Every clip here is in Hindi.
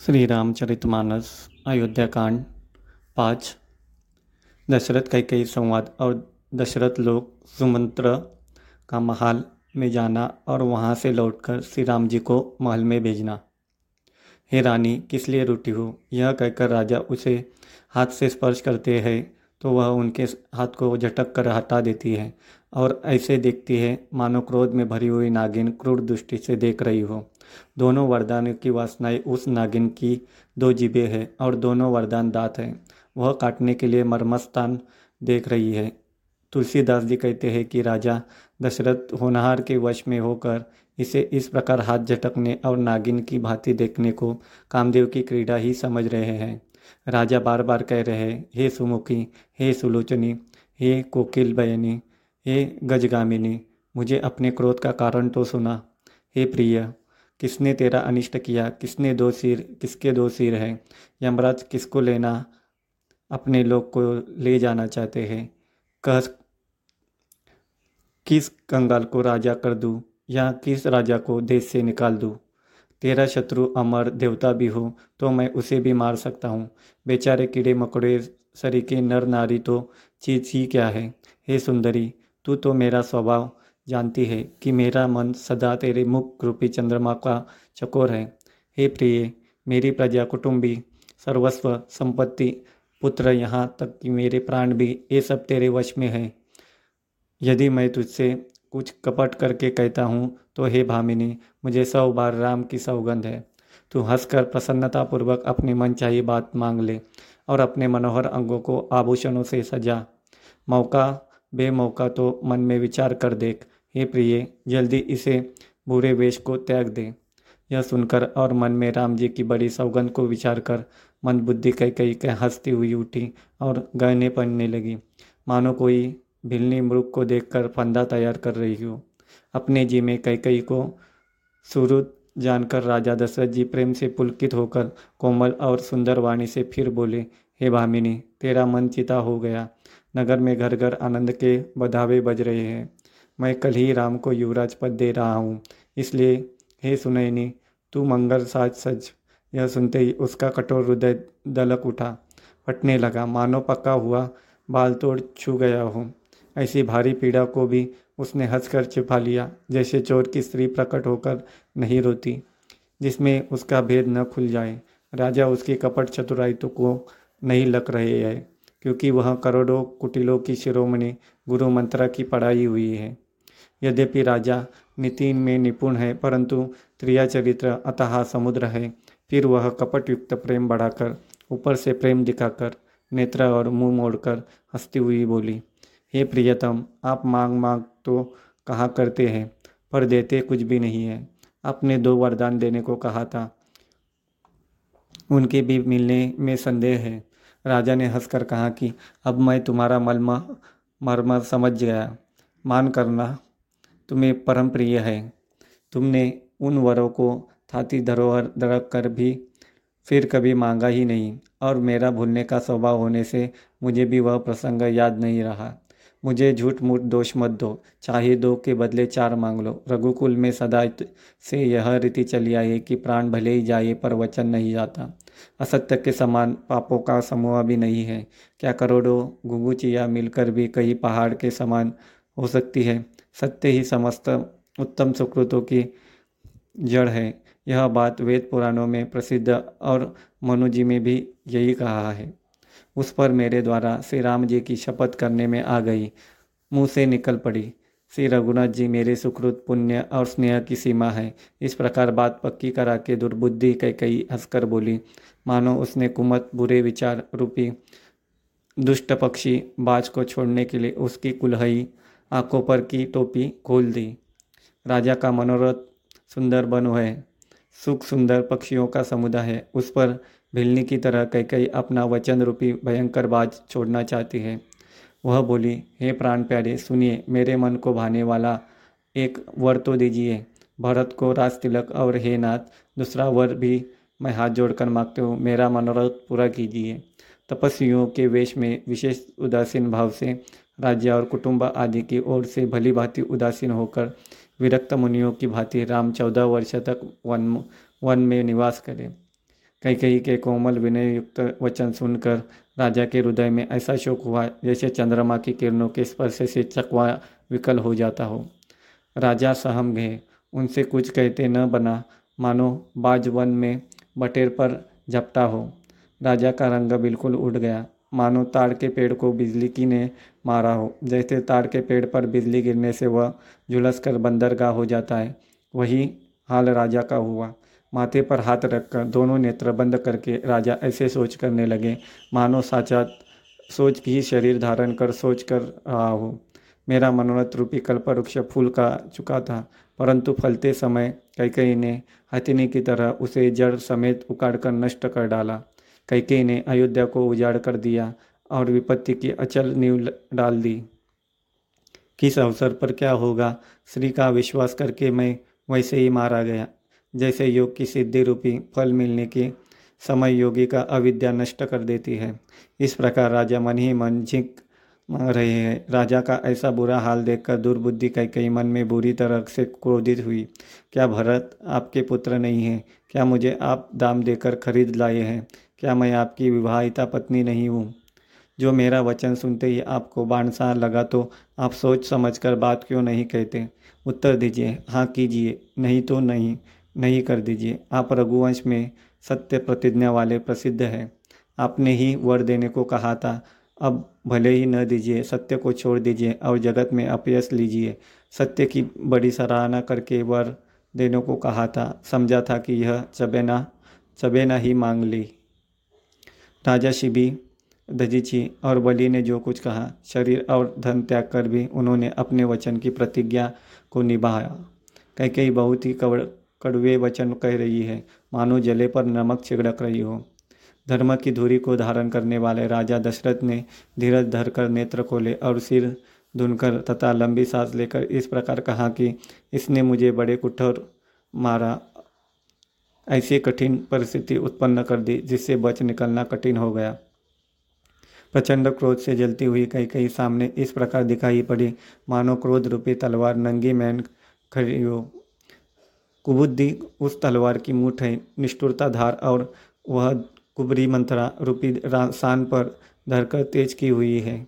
श्री रामचरितमानस अयोध्या कांड पाँच। दशरथ कई संवाद और दशरथ लोग सुमंत्र का महल में जाना और वहाँ से लौटकर श्री राम जी को महल में भेजना। हे रानी, किस लिए रूठी हो? यह कहकर राजा उसे हाथ से स्पर्श करते हैं तो वह उनके हाथ को झटक कर हटा देती है। और ऐसे देखती है, मानो क्रोध में भरी हुई नागिन क्रूर दृष्टि से देख रही हो। दोनों वरदानों की वासनाएँ उस नागिन की दो जीबे है और दोनों वरदान दांत हैं। वह काटने के लिए मर्मस्थान देख रही है। तुलसीदास जी कहते हैं कि, राजा, दशरथ होनहार के वश में होकर इसे इस प्रकार हाथ झटकने और नागिन की भांति देखने को कामदेव की क्रीड़ा ही समझ रहे हैं। राजा बार बार कह रहे हैं सुमुखी, हे सुलोचनी, हे कोकिल बयनी हे गजगामिनी, मुझे अपने क्रोध का कारण तो सुना। हे प्रिय, किसने तेरा अनिष्ट किया? किसने दो सिर, किसके दो सिर हैं? यमराज, किसको लेना? अपने लोग को ले जाना चाहते हैं। कह, किस कंगाल को राजा कर दूँ या किस राजा को देश से निकाल दूँ? तेरा शत्रु अमर देवता भी हो तो मैं उसे भी मार सकता हूँ। बेचारे कीड़े मकोड़े सरीके नर नारी तो चीज़ ही क्या है? हे सुंदरी तू तो मेरा स्वभाव जानती है कि मेरा मन सदा तेरे मुख रूपी चंद्रमा का चकोर है। हे प्रिय, मेरी प्रजा कुटुंबी, सर्वस्व संपत्ति, पुत्र यहाँ तक कि मेरे प्राण भी, ये सब तेरे वश में है। यदि मैं तुझसे कुछ कपट करके कहता हूँ तो हे भामिनी, मुझे सौ बार राम की सौगंध है। तू हंसकर प्रसन्नतापूर्वक अपनी मन चाहिए बात मांग ले और अपने मनोहर अंगों को आभूषणों से सजा। मौका बेमौका तो मन में विचार कर देख। हे प्रिय, जल्दी इसे बुरे वेश को त्याग दे। यह सुनकर और मन में राम जी की बड़ी सौगंध को विचार कर मन बुद्धि कई कई कह हंसती हुई उठी और गहने पड़ने लगी। मानो कोई भिलनी मृग को देखकर फंदा तैयार कर रही हो। अपने जी में कई कई को सुरुद जानकर राजा दशरथ जी प्रेम से पुलकित होकर कोमल और सुंदर वाणी से फिर बोले, हे भामिनी, तेरा मन चिता हो गया। नगर में घर घर आनंद के बधावे बज रहे हैं। मैं कल ही राम को युवराज पद दे रहा हूँ। इसलिए, हे सुनैनी तू मंगल साज सज। यह सुनते ही उसका कठोर हृदय दलक उठा। फटने लगा, मानो पका हुआ, बाल तोड़ छू गया हो। ऐसी भारी पीड़ा को भी उसने हंसकर छिपा लिया, जैसे चोर की स्त्री प्रकट होकर नहीं रोती, जिसमें उसका भेद न खुल जाए। राजा उसकी कपट चतुराई तो को नहीं लग रहे है। क्योंकि वह करोड़ों कुटिलों की शिरोमणि गुरु मंत्रा की पढ़ाई हुई है। यद्यपि राजा नितिन में निपुण है, परंतु त्रिया चरित्र, अतः समुद्र है, फिर वह कपट युक्त प्रेम बढ़ाकर, ऊपर से प्रेम दिखाकर, नेत्र और मुँह मोड़कर हंसती हुई बोली, हे प्रियतम, आप मांग मांग तो कहा करते हैं, पर देते कुछ भी नहीं है। आपने दो वरदान देने को कहा था। उनके भी मिलने में संदेह है। राजा ने हंसकर कहा कि अब मैं तुम्हारा मलमा, मर्म समझ गया। मान करना, तुम्हें परम प्रिय है। तुमने उन वरों को थाती धरोहर धड़क कर भी फिर कभी मांगा ही नहीं, और मेरा भूलने का स्वभाव होने से मुझे भी वह प्रसंग याद नहीं रहा। मुझे झूठ मूठ दोष मत दो। चाहे दो के बदले चार मांग लो। रघुकुल में सदा से यह रीति चली आई है कि प्राण भले ही जाए, पर वचन नहीं जाता। असत्य के समान पापों का समूह भी नहीं है। क्या करोड़ों घुंगुचिया मिलकर भी कई पहाड़ के समान हो सकती है? सत्य ही समस्त उत्तम सुकृतों की जड़ है। यह बात वेद पुराणों में प्रसिद्ध और मनुजी में भी यही कहा है। उस पर मेरे द्वारा श्री राम जी की शपथ करने में आ गई। मुँह से निकल पड़ी। श्री रघुनाथ जी मेरे सुकृत, पुण्य और स्नेह की सीमा है। इस प्रकार बात पक्की करा के दुर्बुद्धि कई कई हंसकर बोली, मानो उसने कुमत, बुरे विचार रूपी दुष्ट पक्षी बाज को छोड़ने के लिए उसकी कुल्हई आँखों पर की टोपी खोल दी। राजा का मनोरथ सुंदर बन है। सुख सुंदर पक्षियों का समुदाय है। उस पर भिलनी की तरह कई कई अपना वचन रूपी भयंकर बाज छोड़ना चाहती है। वह बोली, हे प्राण प्यारे, सुनिए, मेरे मन को भाने वाला एक वर तो दीजिए। भरत को राज तिलक और हे नाथ, दूसरा वर भी मैं हाथ जोड़कर मांगते हूँ, मेरा मनोरथ पूरा कीजिए। तपस्वियों के वेश में विशेष उदासीन भाव से राज्य और कुटुंब आदि की ओर से भली भांति उदासीन होकर विरक्त मुनियों की भांति राम चौदह वर्ष तक वन वन में निवास करें। कई कई के कोमल विनय युक्त वचन सुनकर राजा के हृदय में ऐसा शोक हुआ जैसे चंद्रमा की किरणों के स्पर्श से चकवा विकल हो जाता हो। राजा सहम गए। उनसे कुछ कहते न बना। मानो बाज वन में बटेर पर झपटा हो। राजा का रंग बिल्कुल उड़ गया। मानो ताड़ के पेड़ को बिजली की ने मारा हो। जैसे ताड़ के पेड़ पर बिजली गिरने से वह झुलस कर बंदरगाह हो जाता है। वही हाल राजा का हुआ। माथे पर हाथ रखकर दोनों नेत्र बंद करके राजा ऐसे सोच करने लगे, मानो साचात सोच की शरीर धारण कर, सोच कर रहा हो। मेरा मनोरथ रूपी कल्प वृक्ष फूल का चुका था, परंतु फलते समय कई कई ने हथिनी की तरह उसे जड़ समेत उखाड़ कर नष्ट कर डाला। कई ने अयोध्या को उजाड़ कर दिया और विपत्ति की अचल नींव डाल दी। किस अवसर पर क्या होगा? श्री का विश्वास करके मैं वैसे ही मारा गया। जैसे योग की सिद्धि रूपी फल मिलने के समय योगी का अविद्या नष्ट कर देती है। इस प्रकार राजा मन ही मन झिक रहे हैं। राजा का ऐसा बुरा हाल देखकर दुर्बुद्धि कई कई मन में बुरी तरह से क्रोधित हुई। क्या भरत आपके पुत्र नहीं हैं? क्या मुझे आप दाम देकर खरीद लाए हैं? क्या मैं आपकी विवाहिता पत्नी नहीं हूँ? जो मेरा वचन सुनते ही आपको बाणसार लगा तो आप सोच समझकर बात क्यों नहीं कहते? उत्तर दीजिए हाँ कीजिए, नहीं तो नहीं। नहीं कर दीजिए। आप रघुवंश में सत्य प्रतिज्ञा वाले प्रसिद्ध हैं। आपने ही वर देने को कहा था, अब भले ही न दीजिए, सत्य को छोड़ दीजिए और जगत में अपयस लीजिए। सत्य की बड़ी सराहना करके वर देने को कहा था, समझा था कि यह चबेना चबेना ही मांग ली। राजा शिबी, दजीची और बली ने जो कुछ कहा, शरीर और धन त्याग कर भी उन्होंने अपने वचन की प्रतिज्ञा को निभाया। कई कई बहुत ही कड़वे वचन कह रही है। मानो जले पर नमक छिड़क रही हो। धर्म की धुरी को धारण करने वाले राजा दशरथ ने धीरज धरकर नेत्र खोले और सिर धुनकर तथा लंबी सांस लेकर इस प्रकार कहा कि इसने मुझे बड़े कुठर मारा। ऐसी कठिन परिस्थिति उत्पन्न कर दी, जिससे बच निकलना कठिन हो गया। प्रचंड क्रोध से जलती हुई कई कई सामने इस प्रकार दिखाई पड़ी। मानो क्रोध रूपी तलवार नंगी मैन खड़ी हो। कुबुद्धि उस तलवार की मूठ है निष्ठुरता धार और वह कुबरी मंत्रा रूपी शान पर धरकर तेज की हुई है।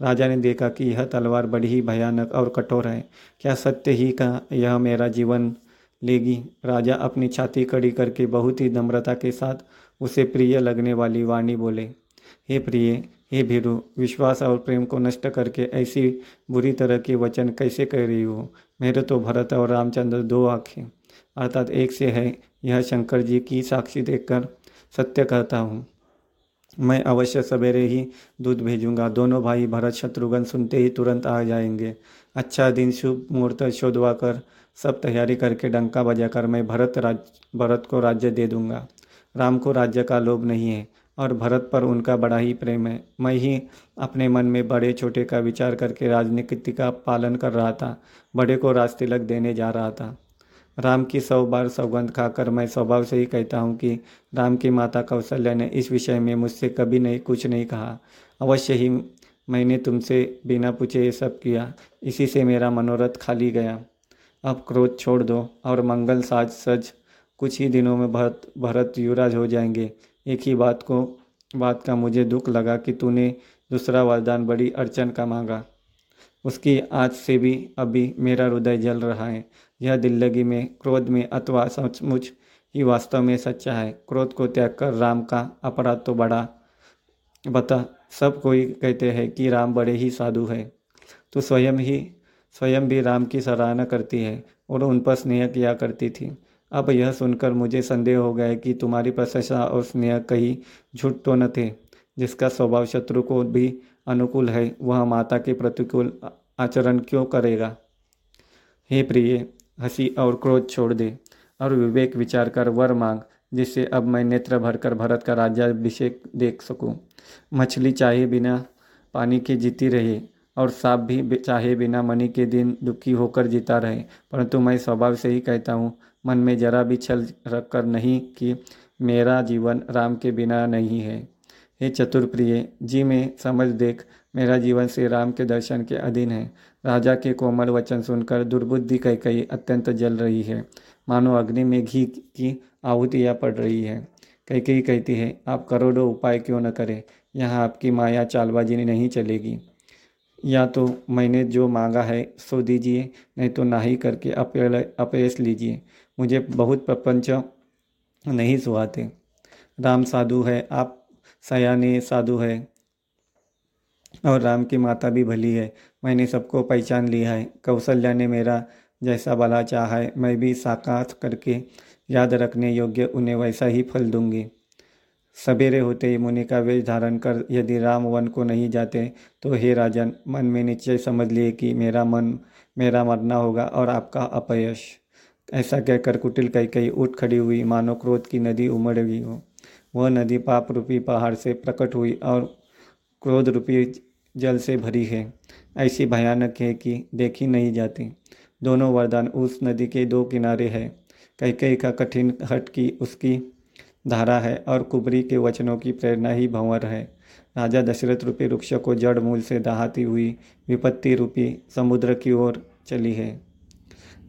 राजा ने देखा कि यह तलवार बड़ी ही भयानक और कठोर है। क्या सत्य ही का यह मेरा जीवन लेगी? राजा अपनी छाती कड़ी करके बहुत ही नम्रता के साथ उसे प्रिय लगने वाली वाणी बोले, हे प्रिय, हे भीरु, विश्वास और प्रेम को नष्ट करके ऐसी बुरी तरह के वचन कैसे कह रही हो? मेरे तो भरत और रामचंद्र दो आँखें अर्थात एक से है, यह शंकर जी की साक्षी देखकर सत्य कहता हूँ। मैं अवश्य सवेरे ही दूध भेजूँगा। दोनों भाई भरत शत्रुघ्न सुनते ही तुरंत आ जाएँगे। अच्छा दिन, शुभ मुहूर्त शोधवा कर सब तैयारी करके डंका बजाकर मैं भरत राज, भरत को राज्य दे दूँगा। राम को राज्य का लोभ नहीं है और भरत पर उनका बड़ा ही प्रेम है। मैं ही अपने मन में बड़े छोटे का विचार करके राजनीति का पालन कर रहा था। बड़े को राज तिलक देने जा रहा था। राम की सौ बार सौगंध खाकर मैं स्वभाव से ही कहता हूँ कि राम की माता कौशल्या ने इस विषय में मुझसे कभी नहीं, कुछ नहीं कहा। अवश्य ही मैंने तुमसे बिना पूछे ये सब किया। इसी से मेरा मनोरथ खाली गया। अब क्रोध छोड़ दो और मंगल साज सज। कुछ ही दिनों में भरत भरत युवराज हो जाएँगे। एक ही बात को, बात का मुझे दुख लगा कि तूने दूसरा वरदान बड़ी अड़चन का मांगा। उसकी आज से भी अभी मेरा हृदय जल रहा है। यह दिल्लगी में, क्रोध में अथवा सचमुच ही वास्तव में सच्चा है। क्रोध को त्याग कर राम का अपराध तो बड़ा बता। सब कोई कहते हैं कि राम बड़े ही साधु है। तो स्वयं ही, स्वयं भी राम की सराहना करती है और उन पर स्नेह किया करती थी। अब यह सुनकर मुझे संदेह हो गया कि तुम्हारी प्रशंसा और स्नेह कहीं झूठ तो न थे, जिसका स्वभाव शत्रु को भी अनुकूल है। वह माता के प्रतिकूल आचरण क्यों करेगा? हे प्रिय हँसी और क्रोध छोड़ दे, और विवेक विचार कर वर मांग, जिससे अब मैं नेत्र भरकर भरत का राज्याभिषेक देख सकूँ। मछली चाहे बिना पानी के जीती रहे, और सांप भी चाहे बिना मनी के दिन दुखी होकर जीता रहे परंतु मैं स्वभाव से ही कहता हूँ, मन में जरा भी छल रख कर नहीं कि मेरा जीवन राम के बिना नहीं है हे चतुर्प्रिय, जी में समझ देख, मेरा जीवन श्री राम के दर्शन के अधीन है। राजा के कोमल वचन सुनकर दुर्बुद्धि कई कई अत्यंत जल रही है। मानो अग्नि में घी की आहुतियाँ पड़ रही है। कैकेयी कहती है, आप करोड़ों उपाय क्यों न करें? यहाँ आपकी माया चालबाजी नहीं चलेगी। या तो मैंने जो मांगा है, सो दीजिए, नहीं तो ना ही करके अपयश लीजिए। मुझे बहुत प्रपंच नहीं सुहाते। राम साधु है, आप सयाने साधु है और राम की माता भी भली है। मैंने सबको पहचान लिया है। कौशल्या ने मेरा जैसा भला चाह है, मैं भी साकार करके याद रखने योग्य उन्हें वैसा ही फल दूँगी। सवेरे होते ही मुनि का वेश धारण कर यदि राम वन को नहीं जाते तो हे राजन, मन में निश्चय समझ लिए कि मेरा मन, मेरा मरना होगा और आपका अपयश। ऐसा कहकर कुटिल कई कई उठ खड़ी हुई मानो क्रोध की नदी उमड़ गई हो। वह नदी पाप रूपी पहाड़ से प्रकट हुई और क्रोध रूपी जल से भरी है। ऐसी भयानक है कि देखी नहीं जाती। दोनों वरदान उस नदी के दो किनारे है। कई कई का कठिन हट की उसकी धारा है और कुबरी के वचनों की प्रेरणा ही भंवर है। राजा दशरथ रूपी वृक्ष को जड़ मूल से दहाती हुई विपत्ति रूपी समुद्र की ओर चली है।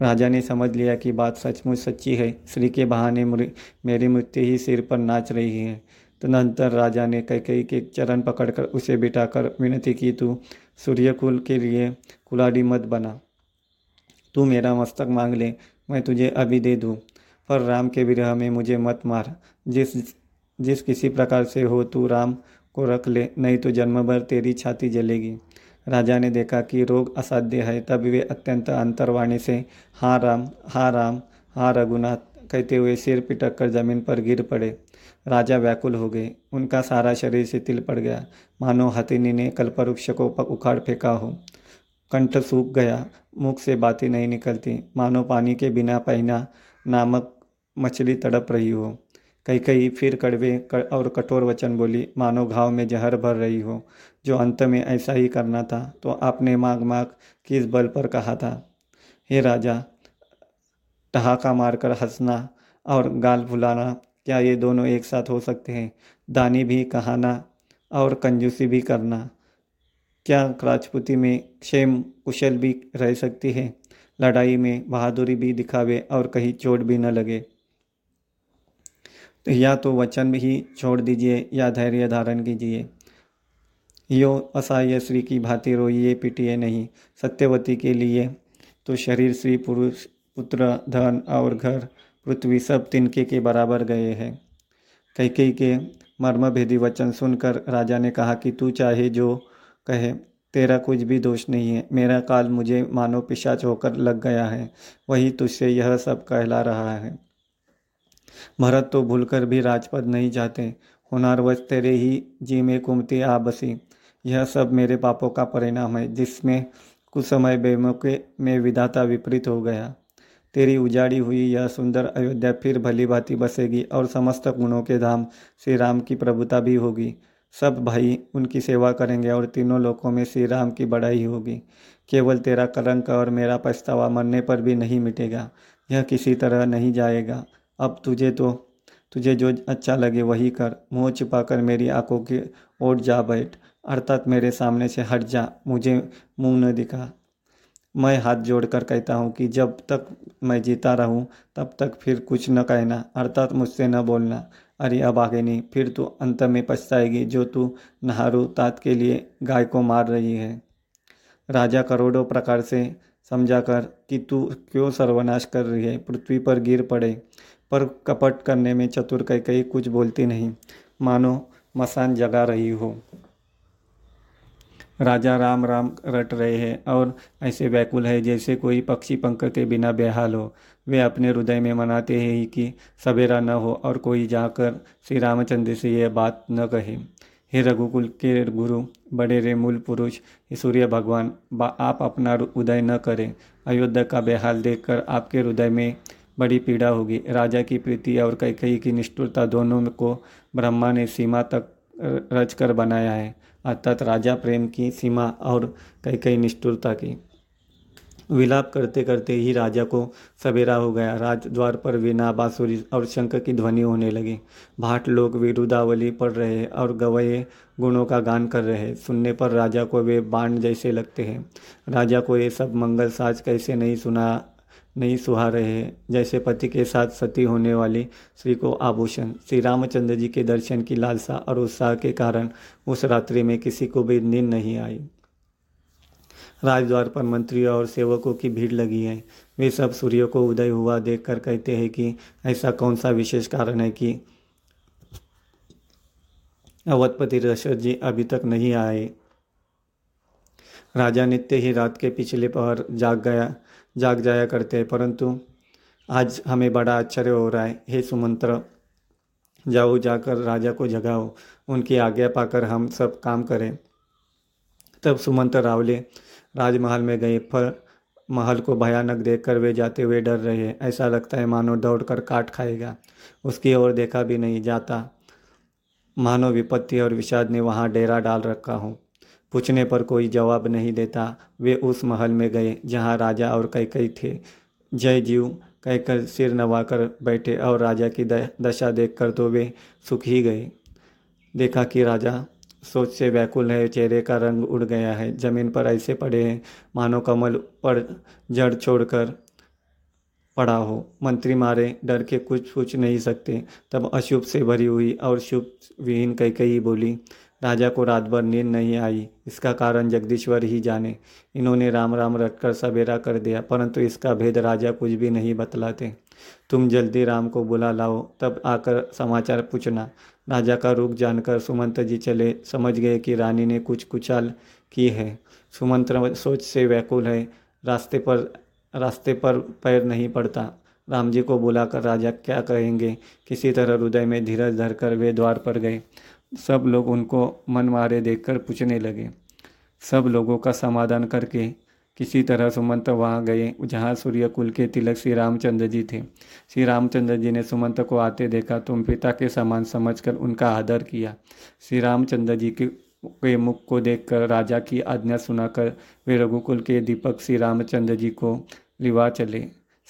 राजा ने समझ लिया कि बात सचमुच सच्ची है। श्री के बहाने मेरी मृत्यु ही सिर पर नाच रही है। तदनंतर राजा ने कई कई के चरण पकड़कर उसे बिठाकर विनती की, तू सूर्यकुल के लिए कुलाड़ी मत बना। तू मेरा मस्तक मांग ले, मैं तुझे अभी दे दूँ। पर राम के विरह में मुझे मत मार। जिस जिस किसी प्रकार से हो तू राम को रख ले, नहीं तो जन्म भर तेरी छाती जलेगी। राजा ने देखा कि रोग असाध्य है, तब वे अत्यंत अंतर्वाणी से हाँ राम हाँ राम हाँ रघुनाथ कहते हुए सिर पिटक कर ज़मीन पर गिर पड़े। राजा व्याकुल हो गए। उनका सारा शरीर शिथिल पड़ गया। मानो हथिनी ने कल्पवृक्ष को उखाड़ फेंका हो। कंठ सूख गया। मुख से बातें नहीं निकलती। मानो पानी के बिना पहना नामक मछली तड़प रही हो। कई कई फिर कड़वे और कठोर वचन बोली, मानो घाव में जहर भर रही हो। जो अंत में ऐसा ही करना था तो आपने माग माग किस बल पर कहा था? हे राजा, ठहाका मारकर हंसना और गाल फुलाना, क्या ये दोनों एक साथ हो सकते हैं? दानी भी कहाना और कंजूसी भी करना। क्या राजपूती में क्षेम कुशल भी रह सकती है? लड़ाई में बहादुरी भी दिखावे और कहीं चोट भी न लगे। तो या तो वचन भी छोड़ दीजिए या धैर्य धारण कीजिए। यो असहाय श्री की भांति रोइए पिटिए नहीं। सत्यवती के लिए तो शरीर श्री पुरुष, पुत्र, धन और घर, पृथ्वी सब तिनके के बराबर गए हैं। कई के मर्मभेदी वचन सुनकर राजा ने कहा कि तू चाहे जो कहे, तेरा कुछ भी दोष नहीं है। मेरा काल मुझे मानो पिशाच होकर लग गया है। वही तुझसे यह सब कहला रहा है। भरत तो भूलकर भी राजपद नहीं चाहते हुनारवश तेरे ही जी में कुमती आ बसी। यह सब मेरे पापों का परिणाम है, जिसमें कुछ समय बेमौके में विधाता विपरीत हो गया। तेरी उजाड़ी हुई यह सुंदर अयोध्या फिर भली भांति बसेगी और समस्त गुणों के धाम श्री राम की प्रभुता भी होगी। सब भाई उनकी सेवा करेंगे और तीनों लोकों में श्री राम की बड़ाई होगी। केवल तेरा कलंक और मेरा पछतावा मरने पर भी नहीं मिटेगा। यह किसी तरह नहीं जाएगा। अब तुझे तो तुझे जो अच्छा लगे वही कर। मुँह छुपाकर मेरी आँखों की ओर जा बैठ। अर्थात मेरे सामने से हट जा, मुझे मुँह न दिखा। मैं हाथ जोड़कर कहता हूँ कि जब तक मैं जीता रहूँ, तब तक फिर कुछ न कहना, अर्थात मुझसे न बोलना। अरे अब आगे नहीं, फिर तू अंत में पछताएगी जो तू नहारू तात के लिए गाय को मार रही है। राजा करोड़ों प्रकार से समझा कर कि तू क्यों सर्वनाश कर रही है, पृथ्वी पर गिर पड़े, पर कपट करने में चतुर कह कही कुछ बोलती नहीं। मानो मसान जगा रही हो। राजा राम राम रट रहे हैं और ऐसे व्याकुल है जैसे कोई पक्षी पंख के बिना बेहाल हो। वे अपने हृदय में मनाते हैं कि सवेरा न हो और कोई जाकर श्री रामचंद्र से यह बात न कहे। हे रघुकुल के गुरु, बड़े रे मूल पुरुष सूर्य भगवान आप अपना उदय न करें। अयोध्या का बेहाल देखकर आपके हृदय में बड़ी पीड़ा होगी। राजा की प्रीति और कैकई की निष्ठुरता दोनों को ब्रह्मा ने सीमा तक रच कर बनाया है। अर्थात राजा प्रेम की सीमा और कई कई निष्ठुरता की। विलाप करते करते ही राजा को सवेरा हो गया। राज द्वार पर वीणा बांसुरी और शंख की ध्वनि होने लगी। भाट लोग विरुदावली पढ़ रहे और गवये गुणों का गान कर रहे। सुनने पर राजा को वे बाण जैसे लगते हैं। राजा को ये सब मंगल साज कैसे नहीं सुना नहीं सुहा रहे हैं। जैसे पति के साथ सती होने वाली श्री को आभूषण। श्री रामचंद्र जी के दर्शन की लालसा और उत्साह के कारण उस रात्रि में किसी को भी नींद नहीं आई। राजद्वार पर मंत्रियों और सेवकों की भीड़ लगी है। वे सब सूर्य को उदय हुआ देखकर कहते हैं कि ऐसा कौन सा विशेष कारण है कि अवधपति दशरथ जी अभी तक नहीं आए। राजा नित्य ही रात के पिछले पहर जाग गया। जाग जाया करते हैं, परंतु आज हमें बड़ा आश्चर्य हो रहा है। हे सुमंत्र, जाओ, जाकर राजा को जगाओ, उनकी आज्ञा पाकर हम सब काम करें। तब सुमंत रावले राजमहल में गए। पर महल को भयानक देखकर वे जाते हुए डर रहे ऐसा लगता है मानो दौड़कर काट खाएगा। उसकी ओर देखा भी नहीं जाता। मानो विपत्ति और विषाद ने वहाँ डेरा डाल रखा हो। पूछने पर कोई जवाब नहीं देता। वे उस महल में गए जहाँ राजा और कई कई थे। जय जीव कहकर सिर नवाकर बैठे और राजा की दशा देखकर तो वे सुख ही गए। देखा कि राजा सोच से व्याकुल है, चेहरे का रंग उड़ गया है, ज़मीन पर ऐसे पड़े हैं, मानो कमल पर जड़ छोड़कर पड़ा हो। मंत्री मारे, डर के कुछ पूछ नहीं सकते। तब अशुभ से भरी हुई और शुभ विहीन कई कई बोली राजा को रात भर नींद नहीं आई। इसका कारण जगदीश्वर ही जाने। इन्होंने राम राम रटकर सवेरा कर दिया, परंतु इसका भेद राजा कुछ भी नहीं बतलाते। तुम जल्दी राम को बुला लाओ, तब आकर समाचार पूछना। राजा का रुख जानकर सुमंत जी चले। समझ गए कि रानी ने कुछ कुचाल की है। सुमंत्र सोच से व्याकुल है। रास्ते पर रास्ते पर पैर नहीं पड़ता। राम जी को बुलाकर राजा क्या कहेंगे? किसी तरह हृदय में धीरज धरकर वे द्वार पर गए। सब लोग उनको मन मारे देखकर पूछने लगे। सब लोगों का समाधान करके किसी तरह सुमंत वहाँ गए, जहाँ सूर्य कुल के तिलक श्री रामचंद्र जी थे। श्री रामचंद्र जी ने सुमंत को आते देखा तुम पिता के समान समझकर उनका आदर किया। श्री रामचंद्र जी के के मुख को देखकर राजा की आज्ञा सुनाकर वे रघुकुल के दीपक श्री रामचंद्र जी को लिवा चले।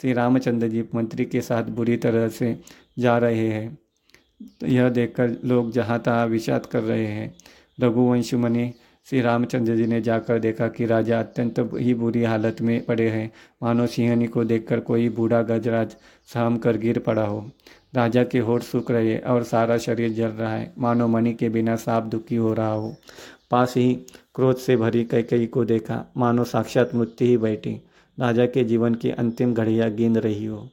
श्री रामचंद्र जी मंत्री के साथ बुरी तरह से जा रहे हैं। तो यह देखकर लोग जहाँ तहाँ विषाद कर रहे हैं। रघुवंश मुनि श्री रामचंद्र जी ने जाकर देखा कि राजा अत्यंत ही बुरी हालत में पड़े हैं। मानो सिंहनी को देखकर कोई बूढ़ा गजराज सहम कर गिर पड़ा हो। राजा के होठ सूख रहे और सारा शरीर जल रहा है। मानो मणि के बिना साफ़ दुखी हो रहा हो। पास ही क्रोध से भरी कैकई को देखा। मानो साक्षात मृत्यु ही बैठी। राजा के जीवन की अंतिम घड़ियाँ गिन रही हो।